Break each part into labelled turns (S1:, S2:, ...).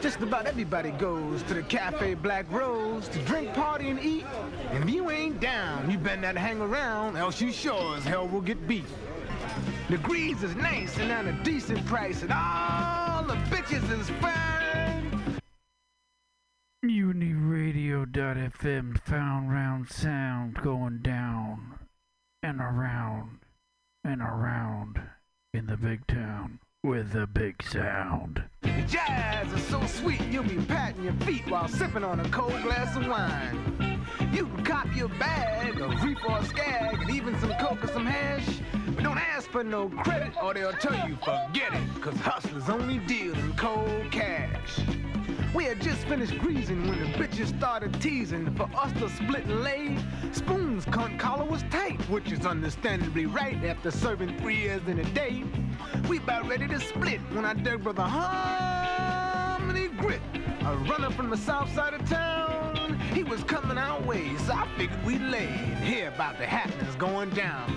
S1: Just about everybody goes to the Cafe Black Rose to drink, party, and eat. And if you ain't down, you better not hang around, else you sure as hell will get beat. The grease is nice and at a decent price, and all the bitches is fine.
S2: MutinyRadio.fm found round sound going down and around and around in the big town with a big sound.
S1: Jazz is so sweet, you'll be patting your feet while sipping on a cold glass of wine. You can cop your bag of reef or skag and even some coke or some hash. But don't ask for no credit or they'll tell you forget it, cause hustlers only deal in cold cash. We had just finished greasing when the bitches started teasing for us to split and lay. Spoon's cunt collar was tight, which is understandably right after serving three years in a day. We about ready to split when I dug brother Harmony Grit, a runner from the south side of town. He was coming our way, so I figured we'd lay and hear about the happenings going down.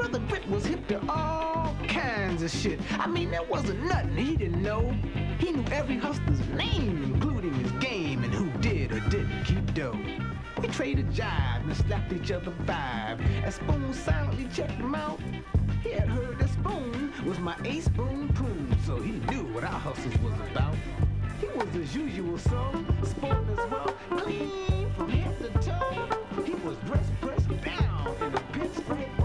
S1: Brother Grit was hip to all kinds of shit. I mean, there wasn't nothing he didn't know. He knew every hustler's name, including his game and who did or didn't keep dough. We traded jive and slapped each other five. As Spoon silently checked him out, he had heard that Spoon was my ace spoon poon, so he knew what our hustles was about. He was as usual, so sport as well, clean from head to toe. He was dressed, pressed down in a pinstripe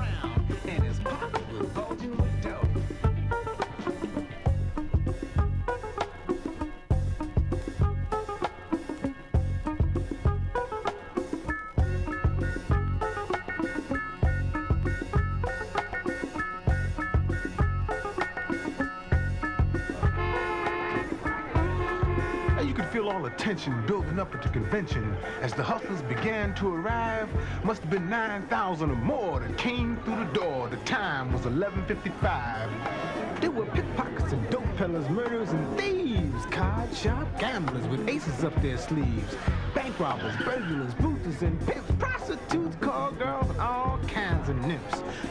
S1: up at the convention as the hustlers began to arrive. Must have been 9,000 or more that came through the door. The time was 11.55. There were pickpockets and dope peddlers, murderers and thieves, card shop gamblers with aces up their sleeves, bank robbers, burglars, boosters and pimps, prostitutes,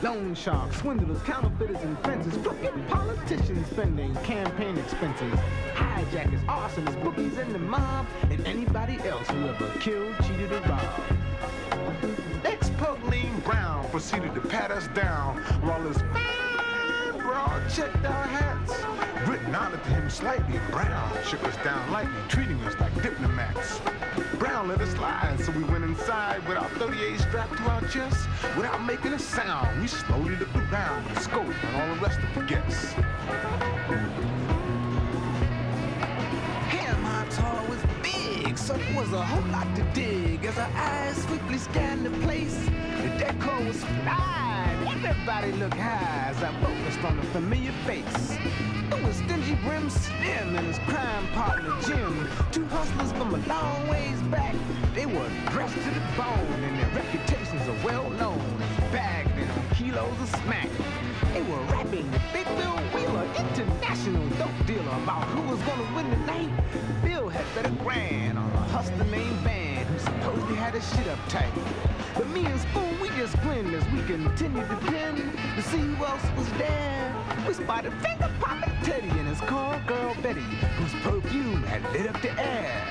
S1: loan sharks, swindlers, counterfeiters and fences, crooked politicians spending campaign expenses, hijackers, arsonists, bookies and the mob, and anybody else who ever killed, cheated, or robbed. Ex-pug Lean Brown proceeded to pat us down while his broad checked our hats. Nodded to him slightly. Brown shook us down lightly, treating us like diplomats. Brown let us slide, so we went inside with our 38 strapped to our chest. Without making a sound, we slowly looked around a scope and all the rest of the guests. Tall was big, so there was a whole lot to dig. As our eyes swiftly scanned the place, the decor was fine. Everybody looked high as I focused on a familiar face. It was Stingy Brim Slim and his crime partner Jim. Two hustlers from a long ways back. They were dressed to the bone and their reputations are well known bagged in on kilos of smack. They were rapping with Big Bill Wheeler, international dope dealer, about who was gonna win the night. Bill had better grand on a hustler named Van who supposedly had his shit uptight. But me and Spoon, we just grinned as we continued to pin to see who else was there. We spotted finger popping Teddy and his call girl Betty, whose perfume had lit up the air.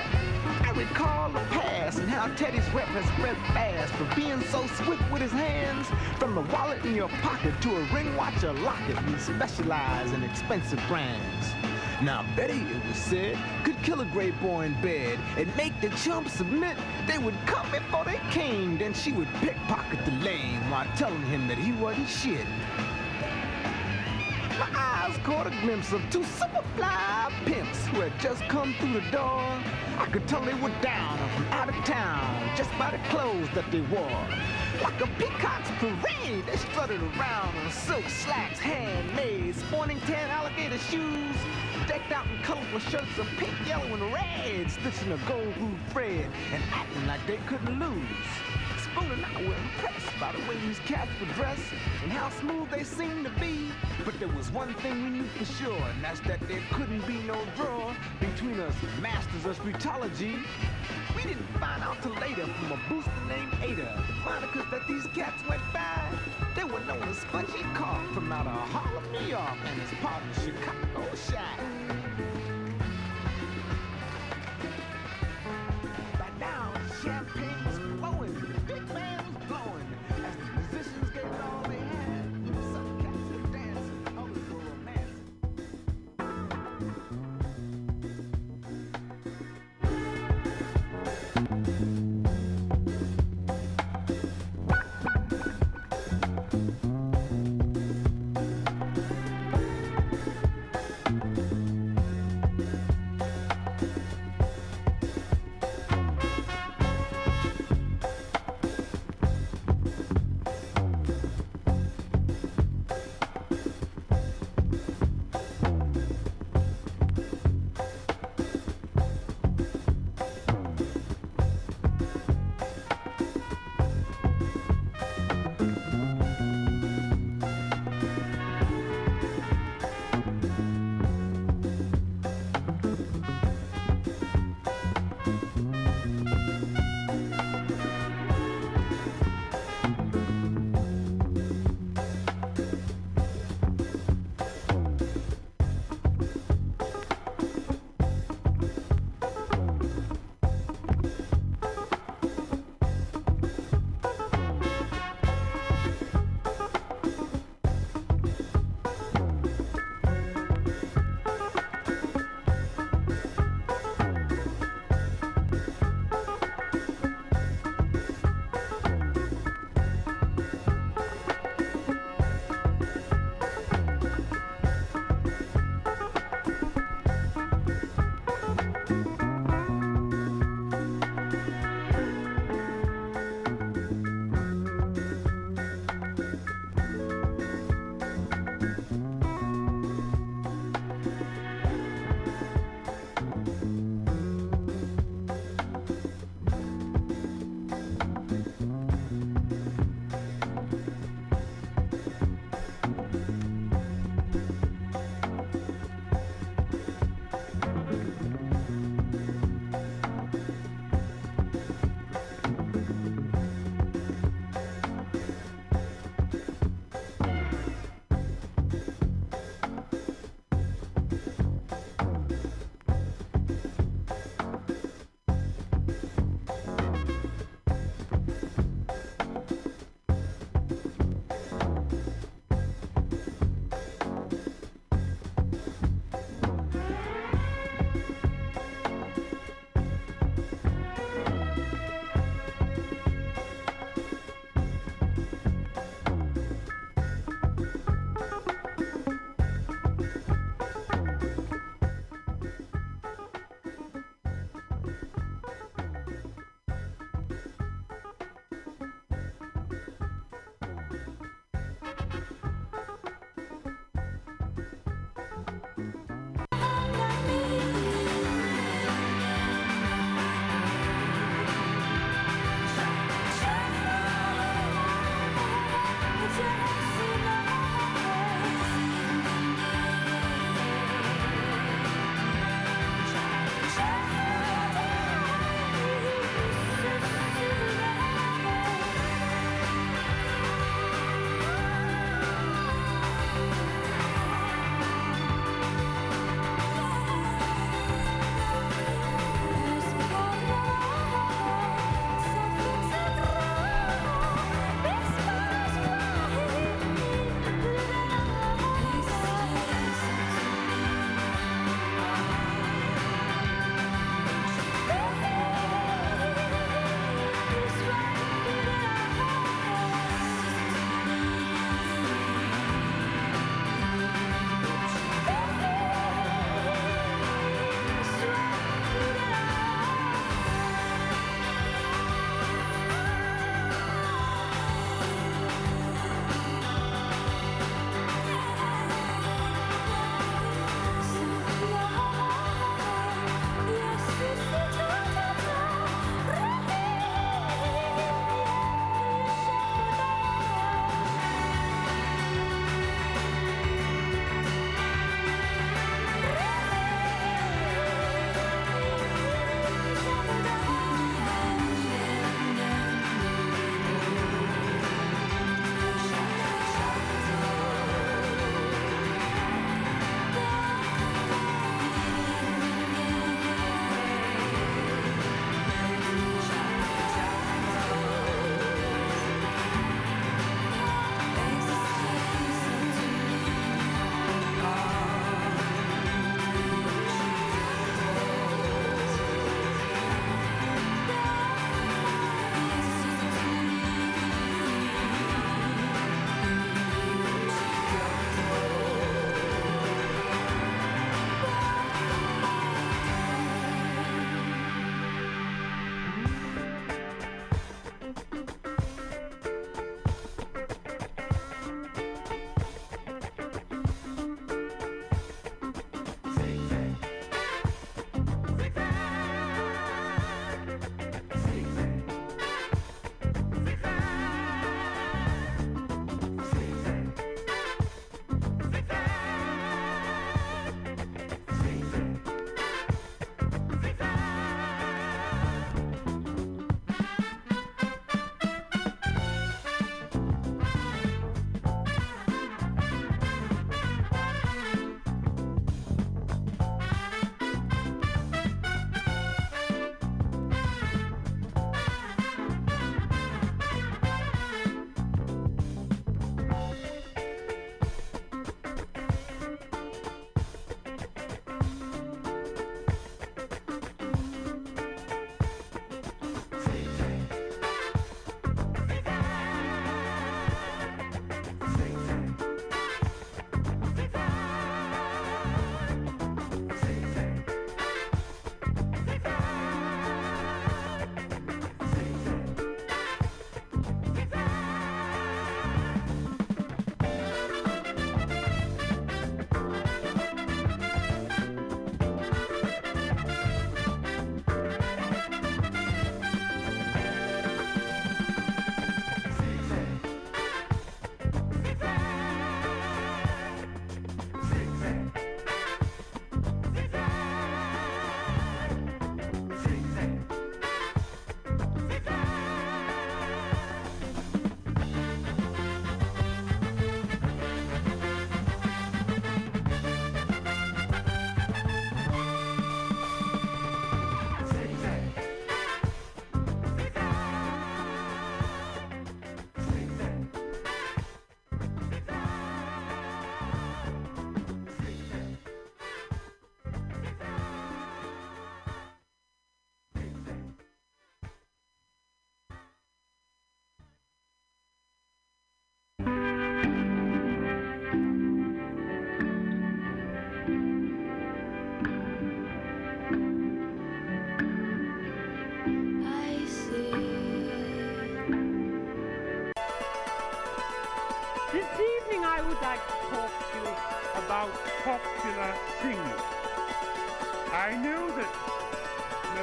S1: I recall the past and how Teddy's rep has spread fast for being so swift with his hands. From the wallet in your pocket to a ring watch or locket, we specialize in expensive brands. Now Betty, it was said, could kill a great boy in bed and make the chump submit. They would come before they came, then she would pickpocket the lame while telling him that he wasn't shit. My eyes caught a glimpse of two superfly pimps who had just come through the door. I could tell they were down and from out of town just by the clothes that they wore. Like a peacock's parade, they strutted around in silk slacks, handmade, sporting tan alligator shoes, decked out in colorful shirts of pink, yellow, and red, stitching a gold blue thread and acting like they couldn't lose. Spoon and I were impressed by the way these cats were dressed and how smooth they seemed to be. But there was one thing we knew for sure, and that's that there couldn't be no draw between us masters of streetology. We didn't find out till later from a booster named Ada, the monikers that these cats went by. They were known as Spongy Carp from out of Harlem, New York, and his partner Chicago Shy.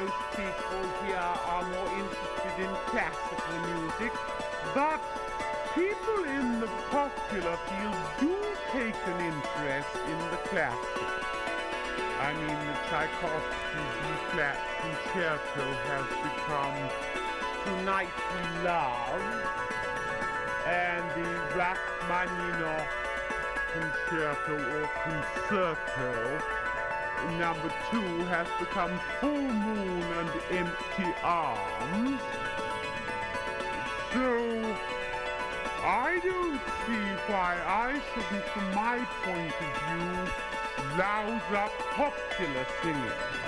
S3: Most people here are more interested in classical music, but people in the popular field do take an interest in the classics. I mean, the Tchaikovsky B-flat concerto has become Tonight We Love, and the Rachmaninoff concerto or concerto number two has become Full Moon and Empty Arms. So, I don't see why I shouldn't, from my point of view, louse up popular singing.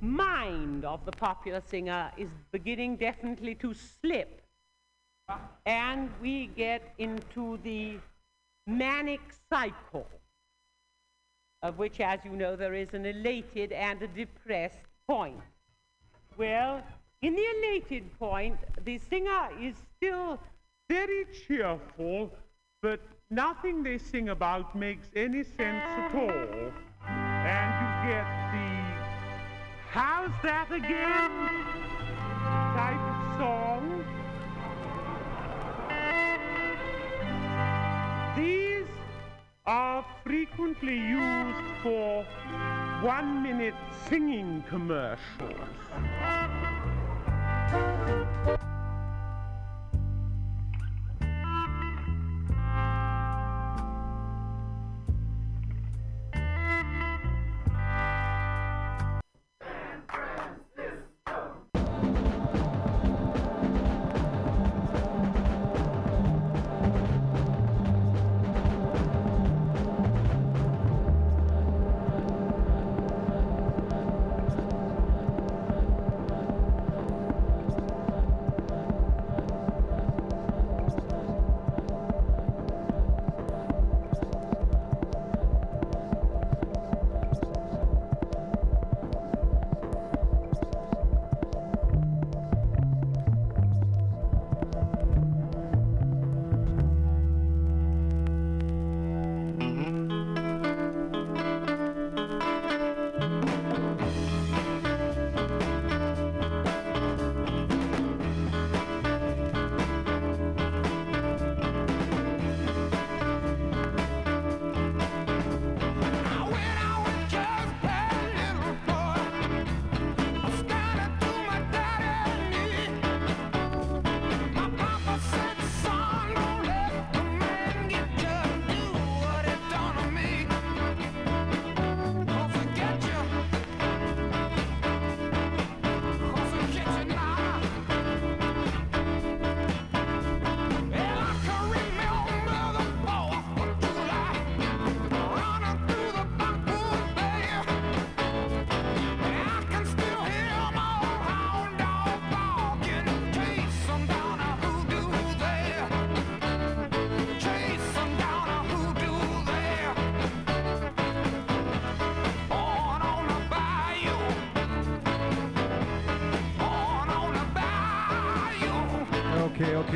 S4: Mind of the popular singer is beginning definitely to slip, and we get into the manic cycle, of which, as you know, there is an elated and a depressed point. Well, in the elated point, the singer is still very cheerful, but nothing they sing about makes any sense at all. And you get the how's that again type of song. These are frequently used for one minute singing commercials.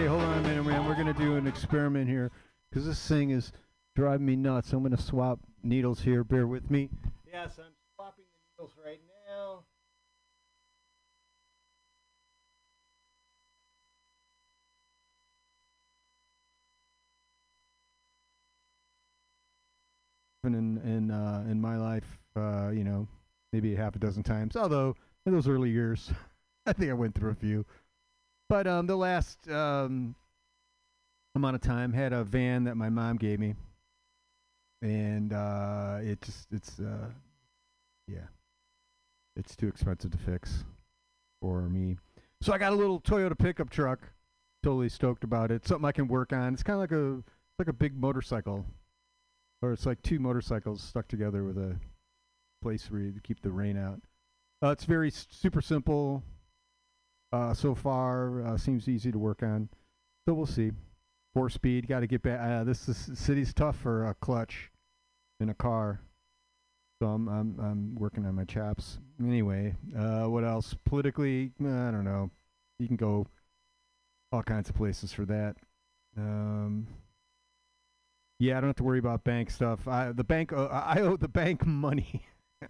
S5: Okay, hold on a minute, man. We're gonna do an experiment here because this thing is driving me nuts. I'm gonna swap needles here. Bear with me. Yes, I'm swapping the needles right now. In in uh, in my life, uh, you know, maybe half a dozen times. Although in those early years, I think I went through a few. But um, the last um, amount of time had a van that my mom gave me, and uh, it just it's uh, yeah, it's too expensive to fix for me. So I got a little Toyota pickup truck. Totally stoked about it. Something I can work on. It's kind of like a like a big motorcycle, or it's like two motorcycles stuck together with a place where you keep the rain out. Uh, it's very s- super simple uh, so far. Uh, seems easy to work on. So we'll see. Four speed. Got to get back. Uh, this is, city's tough for a clutch in a car. So I'm I'm I'm working on my chops. Anyway, uh, what else? Politically, I don't know. You can go all kinds of places for that. Um, yeah, I don't have to worry about bank stuff. I the bank. Uh, I owe the bank money.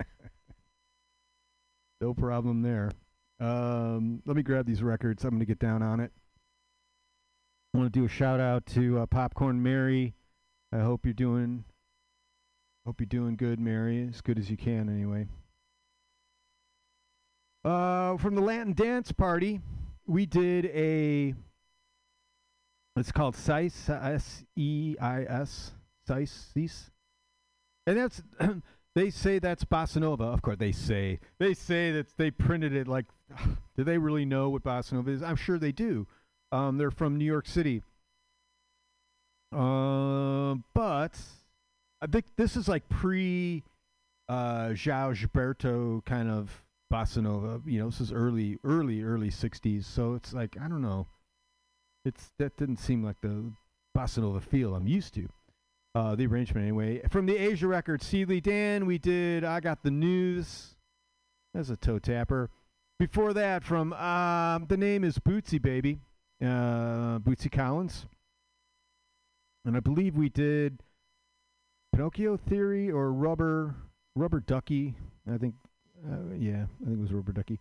S5: no problem there. Um, let me grab these records. I'm going to get down on it. I want to do a shout out to uh, Popcorn Mary. I hope you're doing. Hope you're doing good, Mary. As good as you can, anyway. Uh, from the Latin dance party, we did a. It's called SEIS, S E I S, SEIS. And that's they say that's bossa nova. Of course, they say they say that they printed it like. Do they really know what bossa nova is? I'm sure they do. Um, they're from New York City. Um, but I think this is like pre uh, João Gilberto kind of bossa nova. You know, this is early, early, early '60s. So it's like I don't know. It's that didn't seem like the bossa nova feel I'm used to. Uh, the arrangement anyway. From the Aja record, Steely Dan, we did I Got the News. That's a toe tapper. Before that, from um, the name is Bootsy Baby, uh, Bootsy Collins. And I believe we did Pinocchio Theory or Rubber Rubber Ducky. I think, uh, yeah, I think it was Rubber Ducky.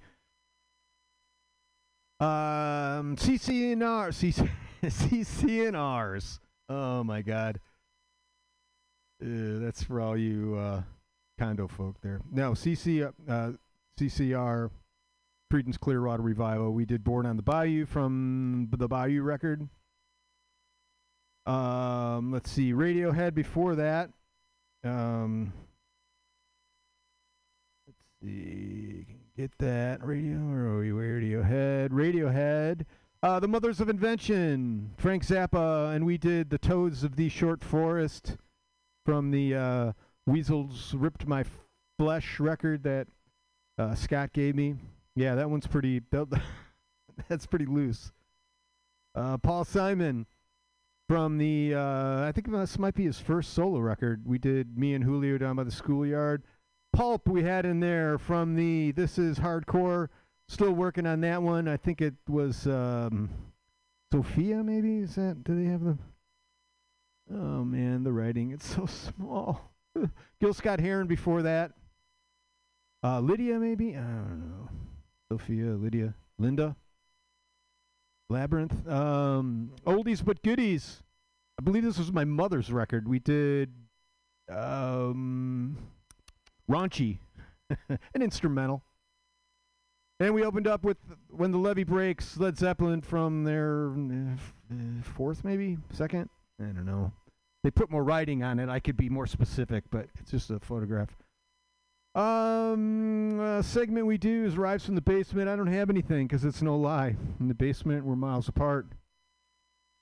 S5: Um, CCNR, CC, CCNRs. Oh my God. That's for all you uh, condo folk there. Now, CC, uh, CCR Creedence Clearwater Revival. We did Born on the Bayou from the Bayou record. Um, let's see, Radiohead before that. Um, let's see, get that radio or Radiohead, Radiohead. Uh, the Mothers of Invention, Frank Zappa, and we did the Toads of the Short Forest from the uh, Weasels Ripped My Flesh record that uh, Scott gave me. Yeah, that one's pretty. That, that's pretty loose. Uh, Paul Simon from the. Uh, I think this might be his first solo record. We did me and Julio down by the schoolyard. Pulp we had in there from the. This is hardcore. Still working on that one. I think it was um, Sophia. Maybe is that? Do they have the? Oh man, the writing. It's so small. Gil Scott Heron before that. Uh, Lydia, maybe? I don't know. Sophia, Lydia, Linda. Labyrinth. Um, oldies but goodies. I believe this was my mother's record. We did um, Raunchy, an instrumental. And we opened up with When the Levee Breaks, Led Zeppelin from their uh, fourth, maybe? Second? I don't know. They put more writing on it. I could be more specific, but it's just a photograph. Um, uh, segment we do is Rise from the Basement. I don't have anything because it's no lie. In the basement, we're miles apart.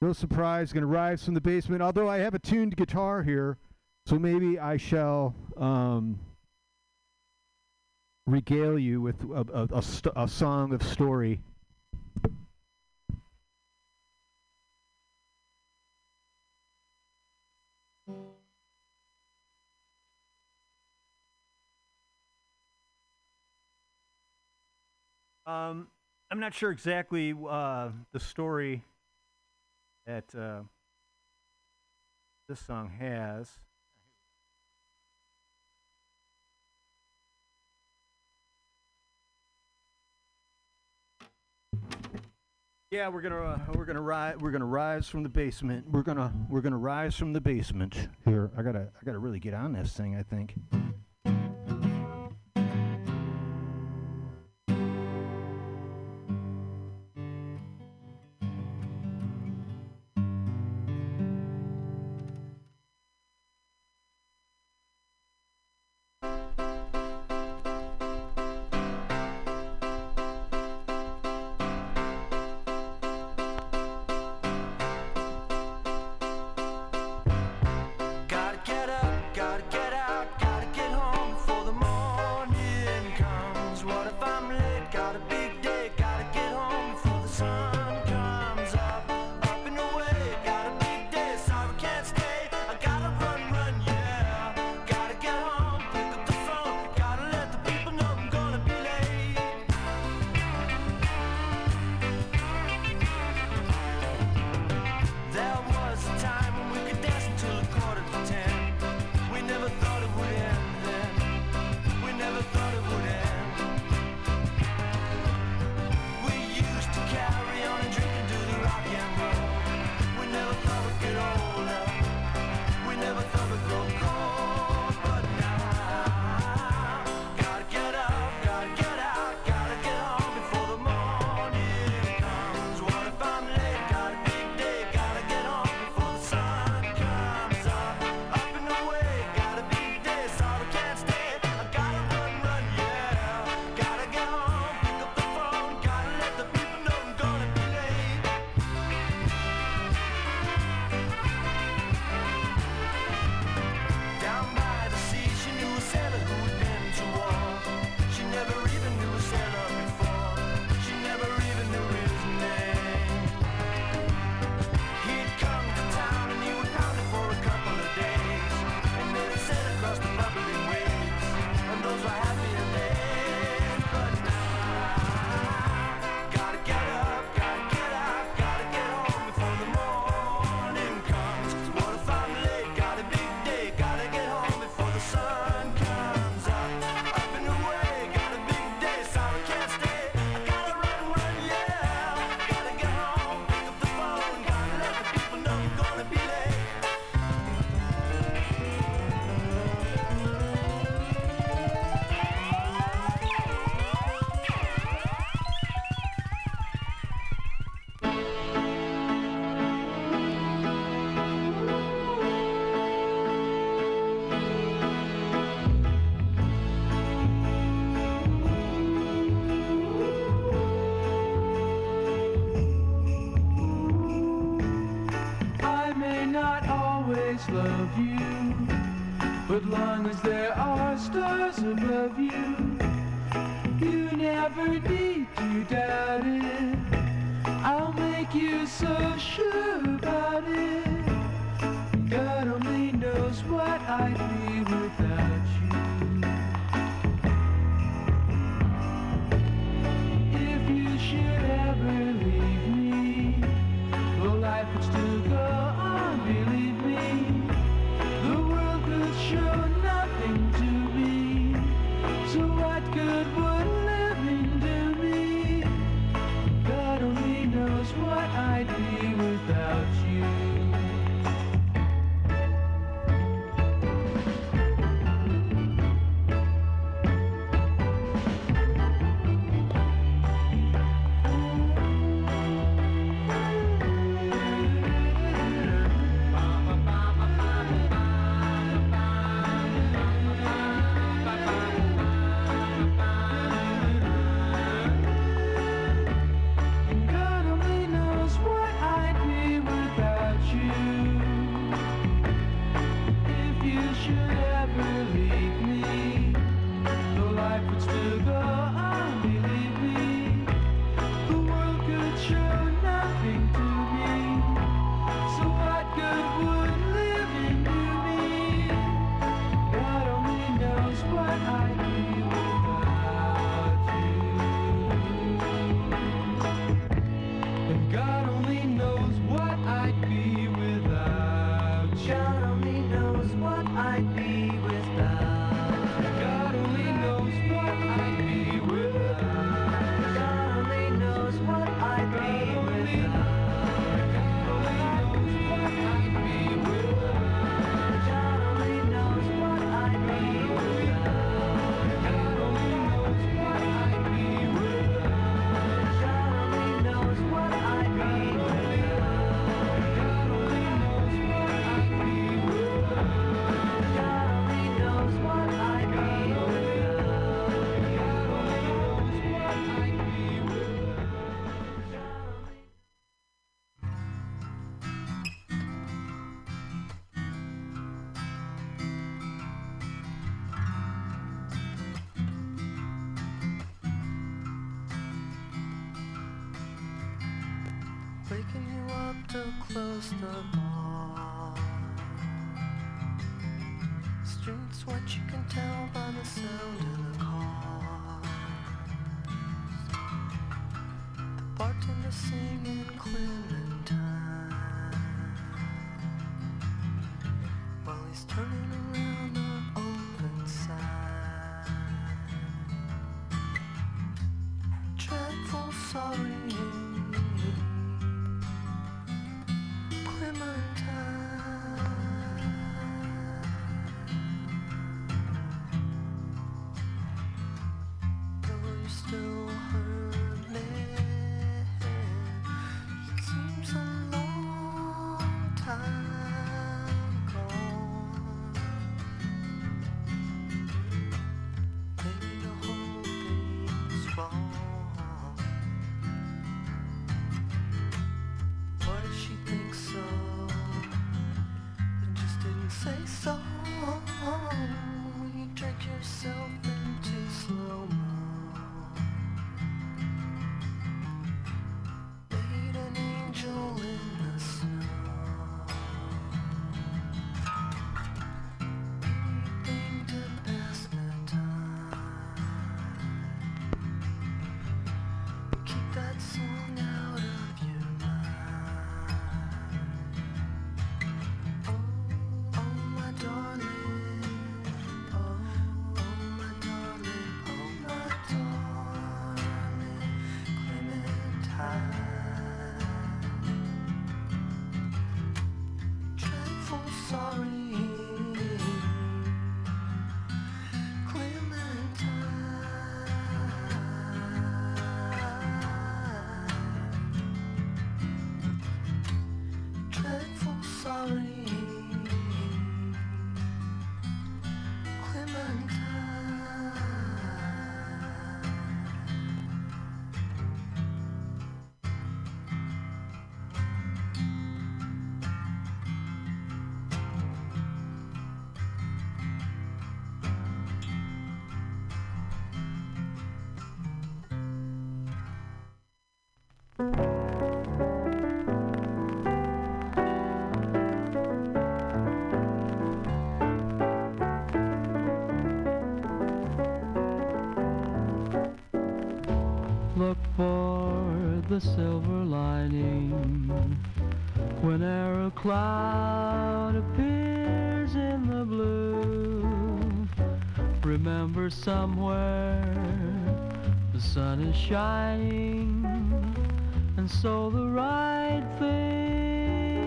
S5: No surprise, to rise from the basement. Although I have a tuned guitar here, so maybe I shall um, regale you with a, a, a, st- a song of story. Um, I'm not sure exactly uh, the story that uh, this song has. Yeah, we're gonna uh, we're gonna rise we're gonna rise from the basement. We're gonna we're gonna rise from the basement. Here, I gotta I gotta really get on this thing. I think.
S6: Look for the silver lining whenever a cloud appears in the blue. Remember somewhere the sun is shining, and so the right thing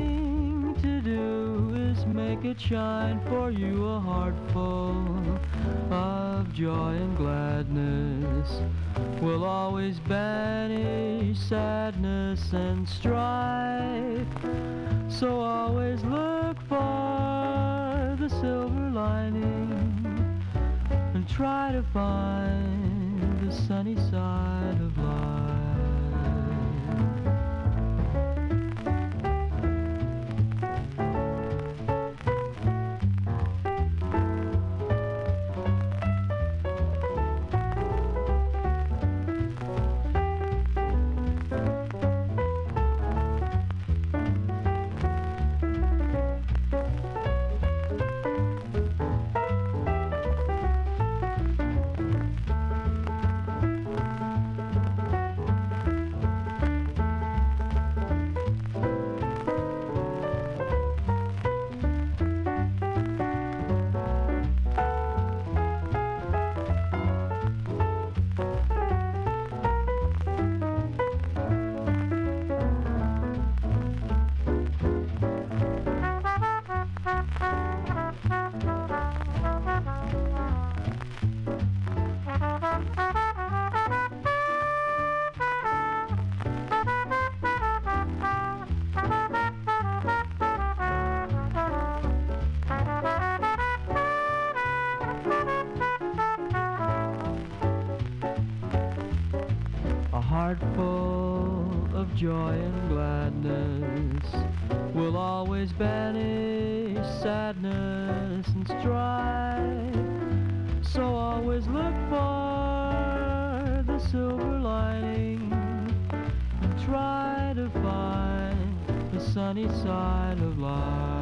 S6: to do is make it shine for you a heart full of joy and gladness will always banish sadness and strife. So always look for the silver lining and try to find sunny side of life.